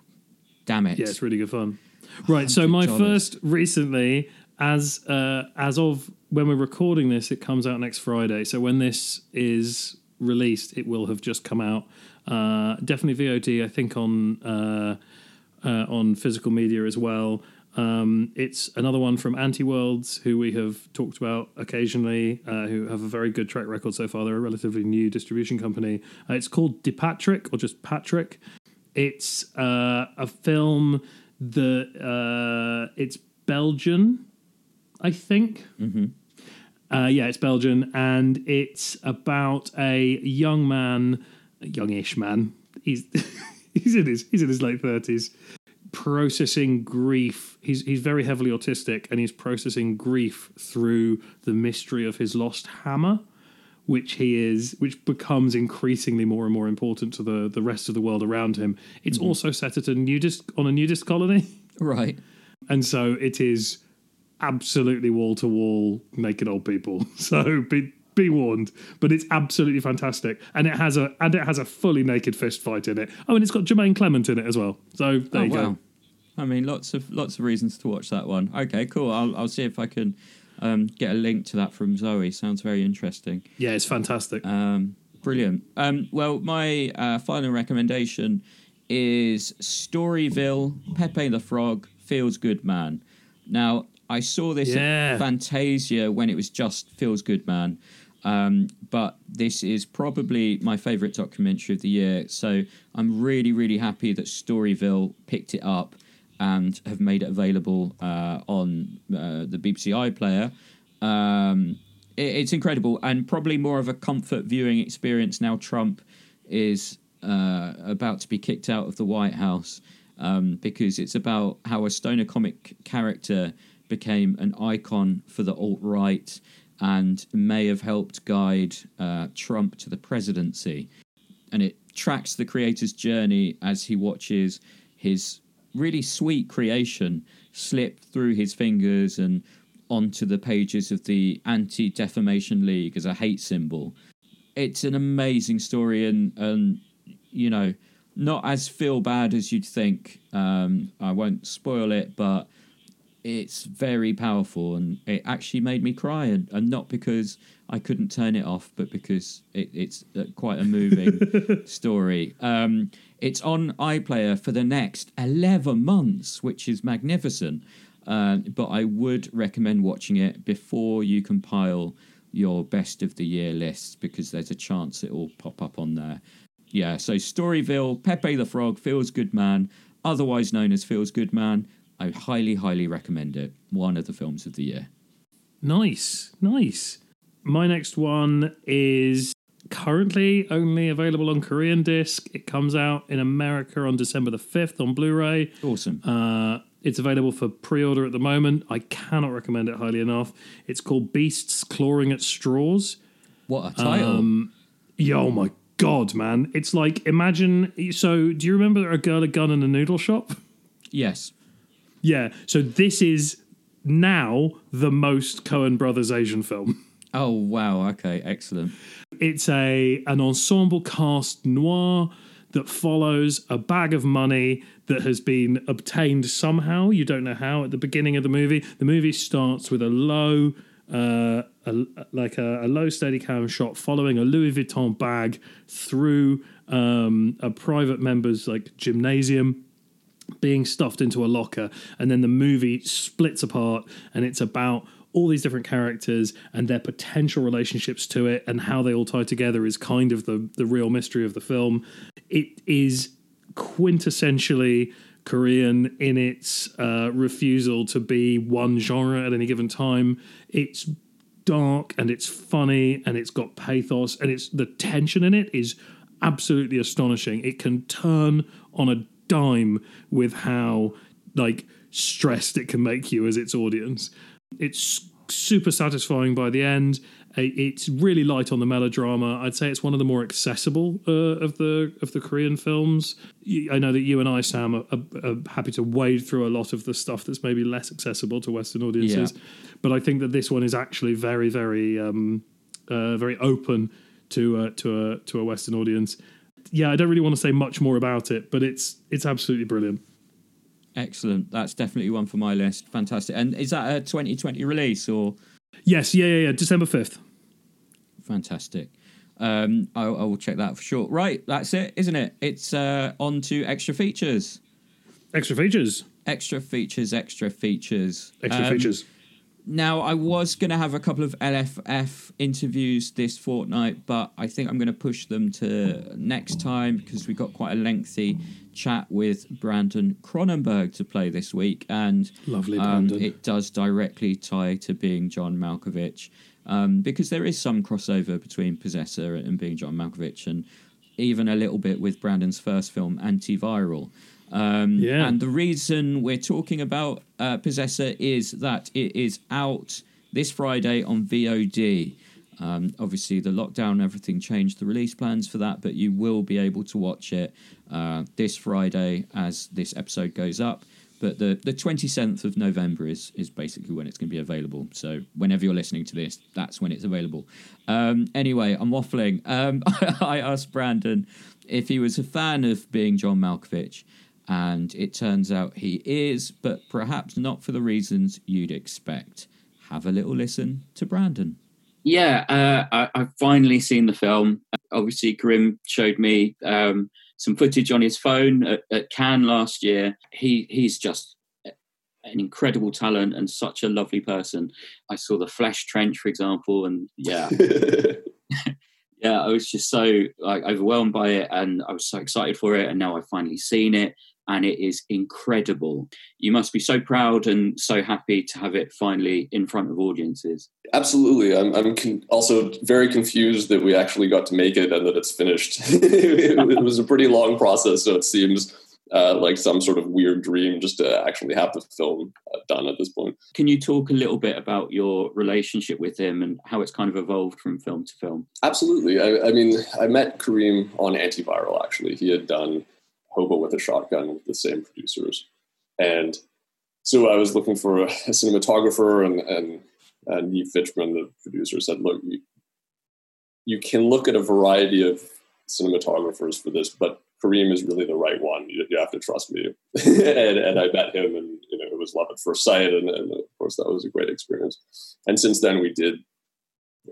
Damn it. yeah it's really good fun right so my $100. first recently as uh as of when we're recording this it comes out next friday so when this is released it will have just come out uh definitely vod i think on uh uh, on physical media as well. Um, it's another one from Anti Worlds, who we have talked about occasionally, uh, who have a very good track record so far. They're a relatively new distribution company. Uh, it's called DePatrick or just Patrick. It's uh, a film that uh, it's Belgian, I think. Uh, yeah, it's Belgian, and it's about a young man, a youngish man. He's he's in his he's in his late thirties, processing grief. He's he's very heavily autistic, and he's processing grief through the mystery of his lost hammer, which he is, which becomes increasingly more and more important to the the rest of the world around him. It's mm-hmm. also set at a nudist on a nudist colony. Right. And so it is absolutely wall to wall naked old people. So be be warned. But it's absolutely fantastic. And it has a and it has a fully naked fist fight in it. Oh, and it's got Jemaine Clement in it as well. So there Oh, you wow. go. I mean, lots of lots of reasons to watch that one. Okay, cool. I'll I'll see if I can um, get a link to that from Zoe. Sounds very interesting. Yeah, it's fantastic. Um, brilliant. Um, well, my uh, final recommendation is Storyville. Pepe the Frog feels good, man. Now, I saw this Yeah. at Fantasia when it was just feels good, man. Um, but this is probably my favorite documentary of the year. So I'm really, really happy that Storyville picked it up and have made it available uh, on uh, the BBC iPlayer. Um, it, it's incredible and probably more of a comfort viewing experience now. Trump is uh, about to be kicked out of the White House um, because it's about how a stoner comic character became an icon for the alt right and may have helped guide uh, Trump to the presidency. And it tracks the creator's journey as he watches his really sweet creation slip through his fingers and onto the pages of the Anti Defamation League as a hate symbol. It's an amazing story, and, and you know, not as feel bad as you'd think. Um, I won't spoil it, but it's very powerful and it actually made me cry and, and not because I couldn't turn it off but because it, it's uh, quite a moving story. Um, it's on iPlayer for the next 11 months which is magnificent. Uh, but I would recommend watching it before you compile your best of the year lists because there's a chance it will pop up on there. Yeah so Storyville Pepe the Frog Feels Good Man otherwise known as Feels Good Man I highly, highly recommend it. One of the films of the year. Nice, nice. My next one is currently only available on Korean disc. It comes out in America on December the 5th on Blu ray. Awesome. Uh, it's available for pre order at the moment. I cannot recommend it highly enough. It's called Beasts Clawing at Straws. What a title. Um, yeah, oh my God, man. It's like, imagine. So, do you remember a girl, a gun, and a noodle shop? yes. Yeah. So this is now the most Coen Brothers Asian film. Oh wow! Okay, excellent. It's a an ensemble cast noir that follows a bag of money that has been obtained somehow. You don't know how. At the beginning of the movie, the movie starts with a low, uh, a, like a, a low steady cam shot following a Louis Vuitton bag through um, a private member's like gymnasium being stuffed into a locker and then the movie splits apart and it's about all these different characters and their potential relationships to it and how they all tie together is kind of the the real mystery of the film. It is quintessentially korean in its uh, refusal to be one genre at any given time. It's dark and it's funny and it's got pathos and it's the tension in it is absolutely astonishing. It can turn on a dime with how like stressed it can make you as its audience. It's super satisfying by the end. It's really light on the melodrama. I'd say it's one of the more accessible uh, of the of the Korean films. I know that you and I, Sam, are, are, happy to wade through a lot of the stuff that's maybe less accessible to Western audiences. Yeah. But I think that this one is actually very, very, um, uh, very open to uh, to a to a Western audience yeah, I don't really want to say much more about it, but it's it's absolutely brilliant. Excellent. That's definitely one for my list. Fantastic. And is that a 2020 release or? Yes. Yeah. Yeah. Yeah. December 5th. Fantastic. Um, I, I, will check that for sure. Right. That's it, isn't it? It's uh, on to extra features. Extra features. Extra features. Extra features. Extra um, features. Now, I was going to have a couple of LFF interviews this fortnight, but I think I'm going to push them to next time because we got quite a lengthy chat with Brandon Cronenberg to play this week, and lovely um, it does directly tie to being John Malkovich um, because there is some crossover between Possessor and being John Malkovich, and even a little bit with Brandon's first film, Antiviral. Um, yeah. And the reason we're talking about uh, Possessor is that it is out this Friday on VOD. Um, obviously, the lockdown, everything changed the release plans for that, but you will be able to watch it uh, this Friday as this episode goes up. But the, the 27th of November is, is basically when it's going to be available. So, whenever you're listening to this, that's when it's available. Um, anyway, I'm waffling. Um, I asked Brandon if he was a fan of being John Malkovich and it turns out he is, but perhaps not for the reasons you'd expect. Have a little listen to Brandon. Yeah, uh, I, have finally seen the film. Obviously, Grim showed me um, some footage on his phone at, at Cannes last year. He he's just an incredible talent and such a lovely person. I saw the Flesh Trench, for example, and yeah. yeah, I was just so like overwhelmed by it, and I was so excited for it. And now I've finally seen it, and it is incredible. You must be so proud and so happy to have it finally in front of audiences. Absolutely. I'm, I'm con- also very confused that we actually got to make it and that it's finished. it was a pretty long process, so it seems. uh, like some sort of weird dream just to actually have the film uh, done at this point. Can you talk a little bit about your relationship with him and how it's kind of evolved from film to film? Absolutely. I, I mean, I met Karim on Antiviral, actually. He had done Hobo with a Shotgun with the same producers. And so I was looking for a, a cinematographer, and, and, and Niv Fichman, the producer, said, Look, you, you can look at a variety of cinematographers for this, but Karim is really the right one. You, you have to trust me. and, and, I met him, and you know, it was love at first sight, and, and, of course, that was a great experience. And since then, we did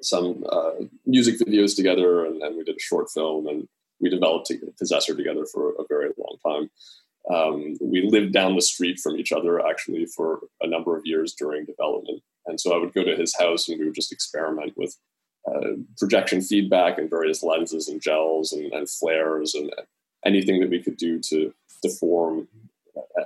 some uh, music videos together, and, and, we did a short film, and we developed Possessor together for a very long time. Um, we lived down the street from each other actually for a number of years during development, and so I would go to his house, and we would just experiment with uh, projection feedback and various lenses and gels and, and flares and anything that we could do to deform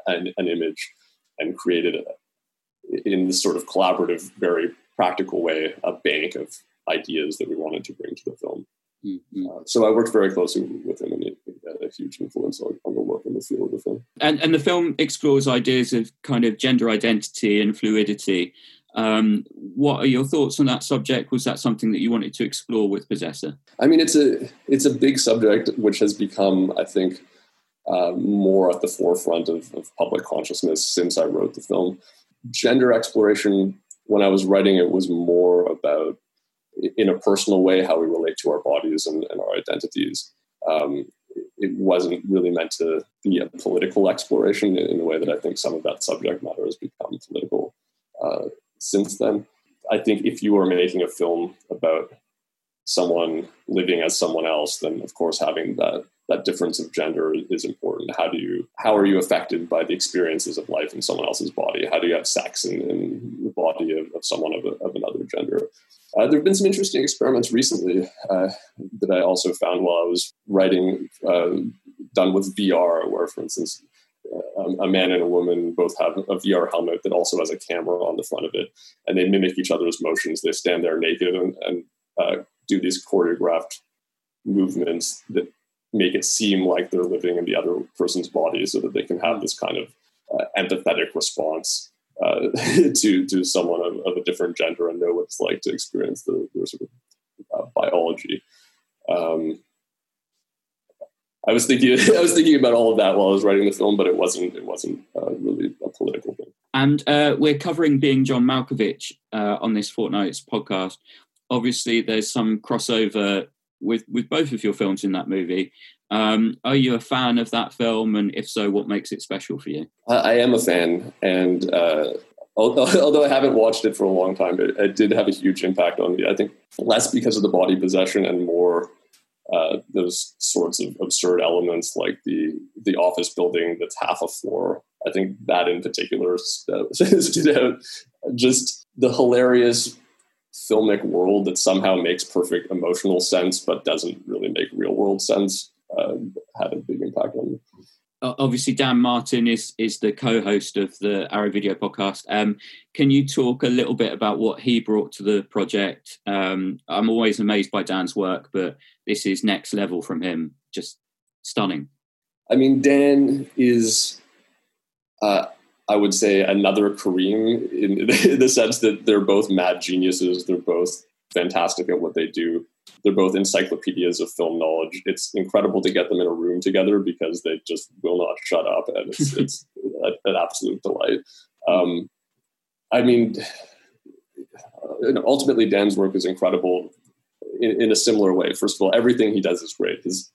an, an image and created a, in this sort of collaborative, very practical way, a bank of ideas that we wanted to bring to the film. Mm-hmm. Uh, so I worked very closely with him, and he had a huge influence on, on the work in the field of the film. And, and the film explores ideas of kind of gender identity and fluidity. Um, what are your thoughts on that subject? Was that something that you wanted to explore with Possessor? I mean, it's a it's a big subject which has become, I think, uh, more at the forefront of, of, public consciousness since I wrote the film. Gender exploration, when I was writing it, was more about, in a personal way, how we relate to our bodies and, and our identities. Um, it wasn't really meant to be a political exploration in a way that I think some of that subject matter has become political. Uh, since then. I think if you are making a film about someone living as someone else, then of course having that that difference of gender is important. How do you how are you affected by the experiences of life in someone else's body? How do you have sex in, in the body of, of someone of, a, of, another gender? Uh, there have been some interesting experiments recently uh, that I also found while I was writing, uh, done with VR, where, for instance, um, a man and a woman both have a VR helmet that also has a camera on the front of it, and they mimic each other's motions. They stand there naked and, and uh, do these choreographed movements that make it seem like they're living in the other person's body, so that they can have this kind of uh, empathetic response uh, to to someone of, of, a different gender and know what it's like to experience the, their sort of uh, biology. Um, I was thinking I was thinking about all of that while I was writing the film, but it wasn't it wasn't uh, really a political thing. And uh, we're covering being John Malkovich uh, on this fortnight's podcast. Obviously, there's some crossover with with both of your films in that movie. Um, are you a fan of that film, and if so, what makes it special for you? I am a fan, and uh, although I haven't watched it for a long time, it, it did have a huge impact on me. I think less because of the body possession and more uh, those sorts of absurd elements like the the office building that's half a floor. I think that in particular stood out. Just the hilarious filmic world that somehow makes perfect emotional sense but doesn't really make real world sense uh, had a big impact on me obviously Dan Martin is is the co-host of the Arrow Video podcast. Um, can you talk a little bit about what he brought to the project? Um, I'm always amazed by Dan's work, but this is next level from him. Just stunning. I mean, Dan is, uh, I would say, another Karim in, the sense that they're both mad geniuses. They're both fantastic at what they do. They're both encyclopedias of film knowledge. It's incredible to get them in a room together because they just will not shut up, and it's, it's an absolute delight. Um, I mean, ultimately, Dan's work is incredible in, in, a similar way. First of all, everything he does is great. His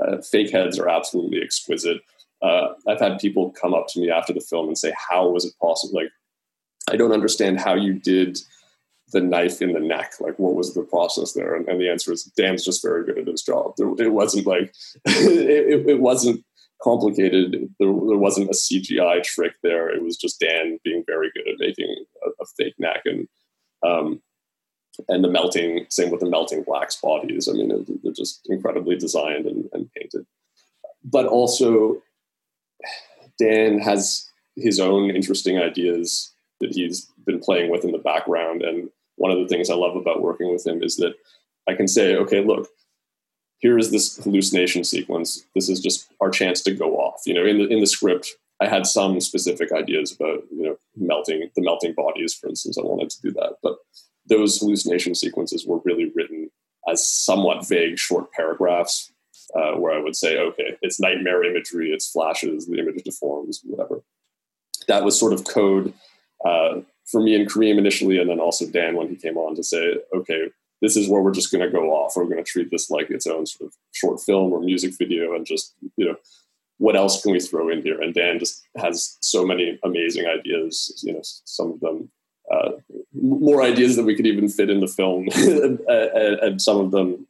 uh, fake heads are absolutely exquisite. Uh, I've had people come up to me after the film and say, "How was it possible?" Like, I don't understand how you did the knife in the neck? Like, what was the process there? And, and the answer is Dan's just very good at his job. There, it wasn't like it, it, wasn't complicated. There, there, wasn't a CGI trick there. It was just Dan being very good at making a, a fake neck and um, and the melting. Same with the melting blacks bodies. I mean, they're just incredibly designed and, and painted. But also, Dan has his own interesting ideas that he's been playing with in the background and one of the things I love about working with him is that I can say, okay, look, here is this hallucination sequence. This is just our chance to go off. You know, in the in the script, I had some specific ideas about you know melting the melting bodies, for instance. I wanted to do that, but those hallucination sequences were really written as somewhat vague short paragraphs uh, where I would say, okay, it's nightmare imagery, it's flashes, the image deforms, whatever. That was sort of code uh, for me and Karim initially, and then also Dan when he came on to say, okay, this is where we're just going to go off. We're going to treat this like its own sort of short film or music video, and just you know, what else can we throw in here? And Dan just has so many amazing ideas. You know, some of them uh, more ideas that we could even fit in the film, and, and, some of them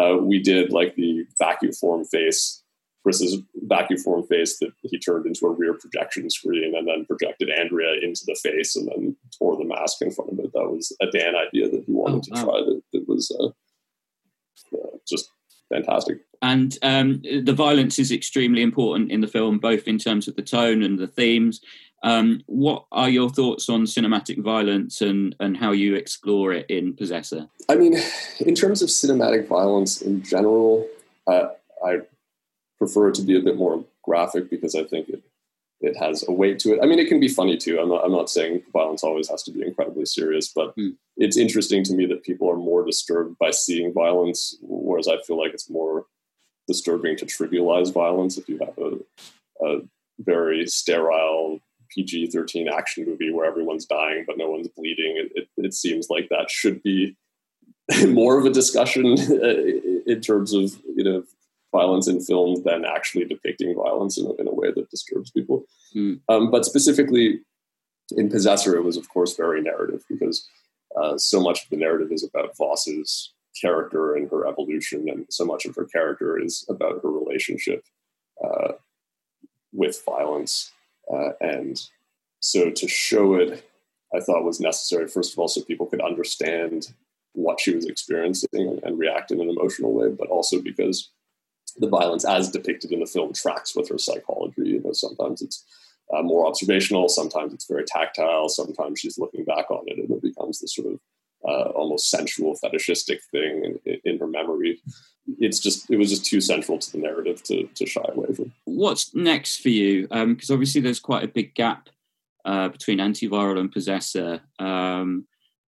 uh, we did like the vacuum form face Chris's vacuum form face that he turned into a rear projection screen and then projected Andrea into the face and then tore the mask in front of it. That was a Dan idea that he wanted oh, to try. That, that was uh, uh, just fantastic. And um, the violence is extremely important in the film, both in terms of the tone and the themes. Um, what are your thoughts on cinematic violence and, and how you explore it in Possessor? I mean, in terms of cinematic violence in general, uh, I prefer it to be a bit more graphic because I think it it has a weight to it. I mean, it can be funny too. I'm not, I'm not saying violence always has to be incredibly serious, but mm. it's interesting to me that people are more disturbed by seeing violence, whereas I feel like it's more disturbing to trivialize violence if you have a, a very sterile PG 13 action movie where everyone's dying but no one's bleeding. It, it, it seems like that should be more of a discussion in terms of you know violence in film than actually depicting violence in a, in a way that disturbs people. Mm. Um, but specifically in Possessor, it was of course very narrative because uh, so much of the narrative is about Vos's character and her evolution, and so much of her character is about her relationship uh, with violence. Uh, and so to show it, I thought was necessary, first of all, so people could understand what she was experiencing and, react in an emotional way, but also because the violence as depicted in the film tracks with her psychology. You know, sometimes it's uh, more observational, sometimes it's very tactile, sometimes she's looking back on it and it becomes this sort of uh, almost sensual, fetishistic thing in, in, her memory. It's just it was just too central to the narrative to, to shy away from. What's next for you? Because um, obviously there's quite a big gap uh, between Antiviral and Possessor. Um,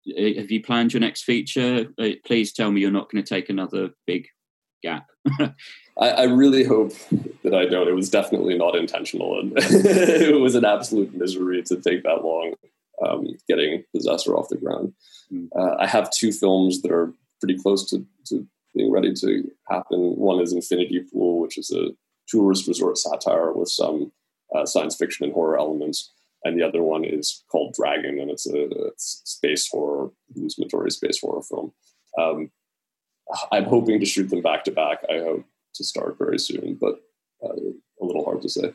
have you planned your next feature? Uh, please tell me you're not going to take another big gap. I, I, really hope that I don't. It was definitely not intentional, and it was an absolute misery to take that long um, getting Possessor off the ground. Mm. Uh, I have two films that are pretty close to, to being ready to happen. One is Infinity Pool, which is a tourist resort satire with some uh, science fiction and horror elements. And the other one is called Dragon, and it's a, a space horror, hallucinatory space horror film. Um, I'm hoping to shoot them back to back. I hope to start very soon, but uh, a little hard to say.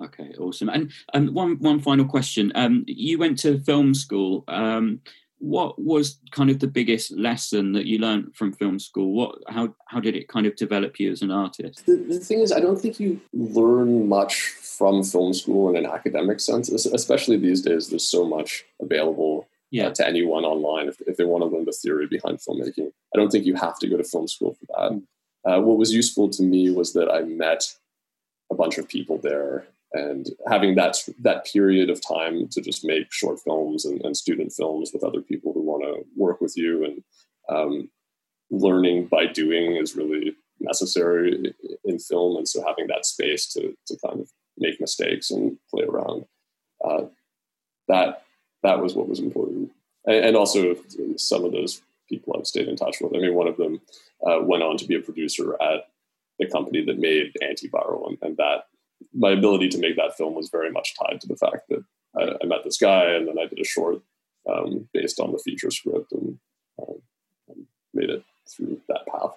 Okay, awesome. And um, one one final question. Um, you went to film school. Um, what was kind of the biggest lesson that you learned from film school? What how how did it kind of develop you as an artist? The, the thing is, I don't think you learn much from film school in an academic sense, especially these days. There's so much available uh, yeah. Uh, to anyone online if, if they want to learn the theory behind filmmaking. I don't think you have to go to film school for that. Mm. Uh, what was useful to me was that I met a bunch of people there and having that that period of time to just make short films and, and student films with other people who want to work with you and um, learning by doing is really necessary in film and so having that space to, to kind of make mistakes and play around uh, that that was what was important and, and also some of those people I've stayed in touch with. I mean, one of them uh, went on to be a producer at the company that made Antiviral, and, and, that my ability to make that film was very much tied to the fact that I, I met this guy, and then I did a short um, based on the feature script, and, and, made it through that path.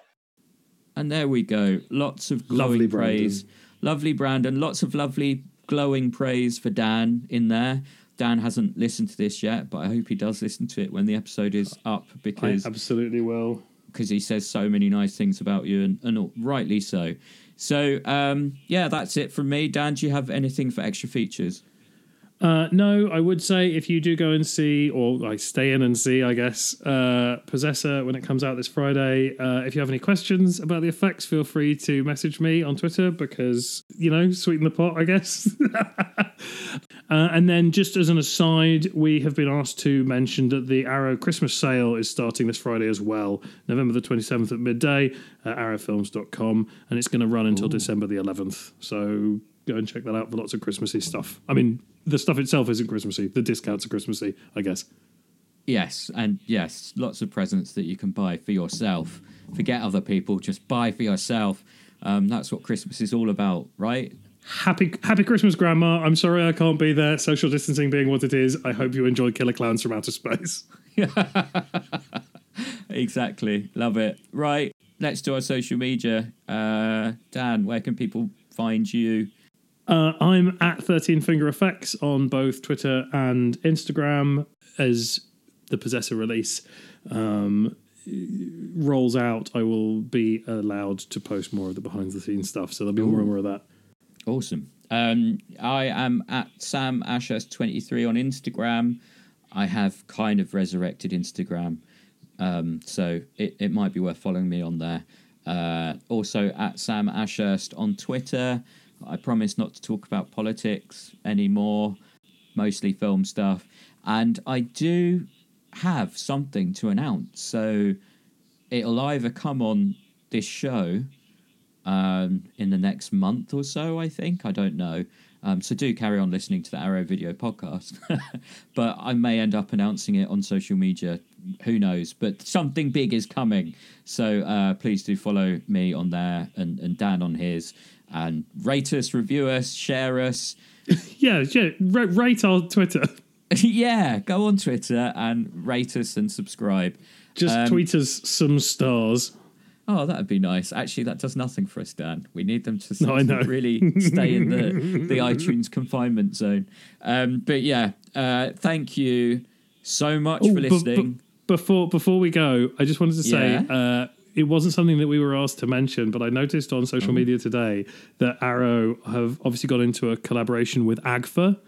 And there we go. Lots of glowing lovely praise, Brandon. lovely Brandon. Lots of lovely glowing praise for Dan in there. Dan hasn't listened to this yet, but I hope he does listen to it when the episode is up because I absolutely will. Because he says so many nice things about you, and, and rightly so. So um, yeah, that's it from me. Dan, do you have anything for extra features? Uh, no, I would say if you do go and see, or like stay in and see, I guess, uh, Possessor when it comes out this Friday. Uh, if you have any questions about the effects, feel free to message me on Twitter because, you know, sweeten the pot, I guess. Uh, and then, just as an aside, we have been asked to mention that the Arrow Christmas sale is starting this Friday as well, November the 27th at midday at arrowfilms.com, and it's going to run until December the 11th. So go and check that out for lots of Christmassy stuff. I mean, the stuff itself isn't Christmassy, the discounts are Christmassy, I guess. Yes, and yes, lots of presents that you can buy for yourself. Forget other people, just buy for yourself. Um, that's what Christmas is all about, right? Happy Happy Christmas, Grandma. I'm sorry I can't be there. Social distancing being what it is. I hope you enjoy Killer Clowns from Outer Space. Exactly. Love it. Right. Let's do our social media. Uh, Dan, where can people find you? Uh, I'm at 13 Finger Effects on both Twitter and Instagram as the Possessor release um, rolls out. I will be allowed to post more of the behind the scenes stuff, so there'll be more and more of that. Awesome. Um, I am at Sam Ashurst23 on Instagram. I have kind of resurrected Instagram, um, so it, it might be worth following me on there. Uh, also at Sam Ashurst on Twitter. I promise not to talk about politics anymore, mostly film stuff. And I do have something to announce. So it'll either come on this show um, in the next month or so, I think. I don't know. Um, so do carry on listening to the Arrow Video podcast. but I may end up announcing it on social media. Who knows? But something big is coming. So uh, please do follow me on there and, and Dan on his. And rate us, review us, share us. Yeah, yeah. Ra- rate our Twitter. yeah, go on Twitter and rate us and subscribe. Just Um, tweet us some stars. Oh, that'd be nice. Actually, that does nothing for us, Dan. We need them to No, really stay in the, the iTunes confinement zone. Um, but yeah, uh, thank you so much Oh, for listening. be- before before we go, I just wanted to say Yeah? uh, it wasn't something that we were asked to mention, but I noticed on social media today that Arrow have obviously got into a collaboration with AGFA.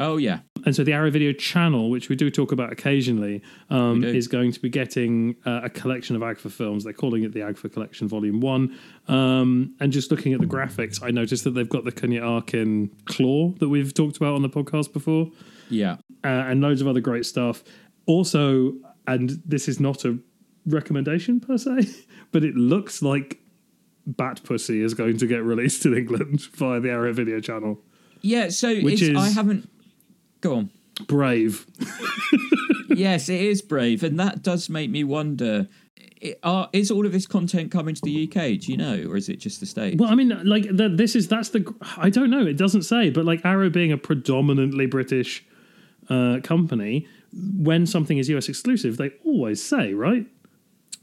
oh yeah, And so the Arrow Video channel, which we do talk about occasionally, um, is going to be getting uh, a collection of AGFA films. They're calling it the AGFA Collection Volume 1. Um, and just looking at the graphics, I noticed that they've got the Kunya Arkin claw that we've talked about on the podcast before yeah. uh, and loads of other great stuff. Also, and this is not a recommendation per se, but it looks like Bat Pussy is going to get released in England via the Arrow Video channel. Yeah, so Which it's, is- I haven't. Go on. Brave. yes, it is brave, and that does make me wonder: i- are, is all of this content coming to the UK? Do you know, or is it just the states? Well, I mean, like the, this is that's the I don't know. It doesn't say, but like Arrow being a predominantly British uh, company, when something is US exclusive, they always say, right?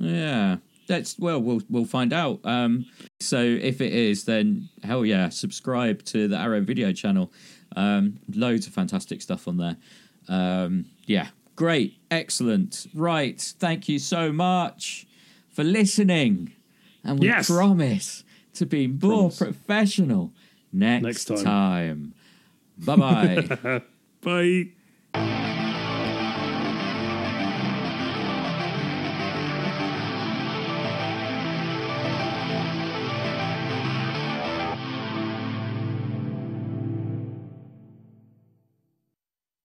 Yeah, that's well, we'll we'll find out. Um, so if it is, then hell yeah, subscribe to the Arrow Video channel. Um, loads of fantastic stuff on there. Um, yeah, great, excellent. Right, thank you so much for listening, and we Yes. promise to be more Promise. professional next, Next time. time. Bye bye. Bye.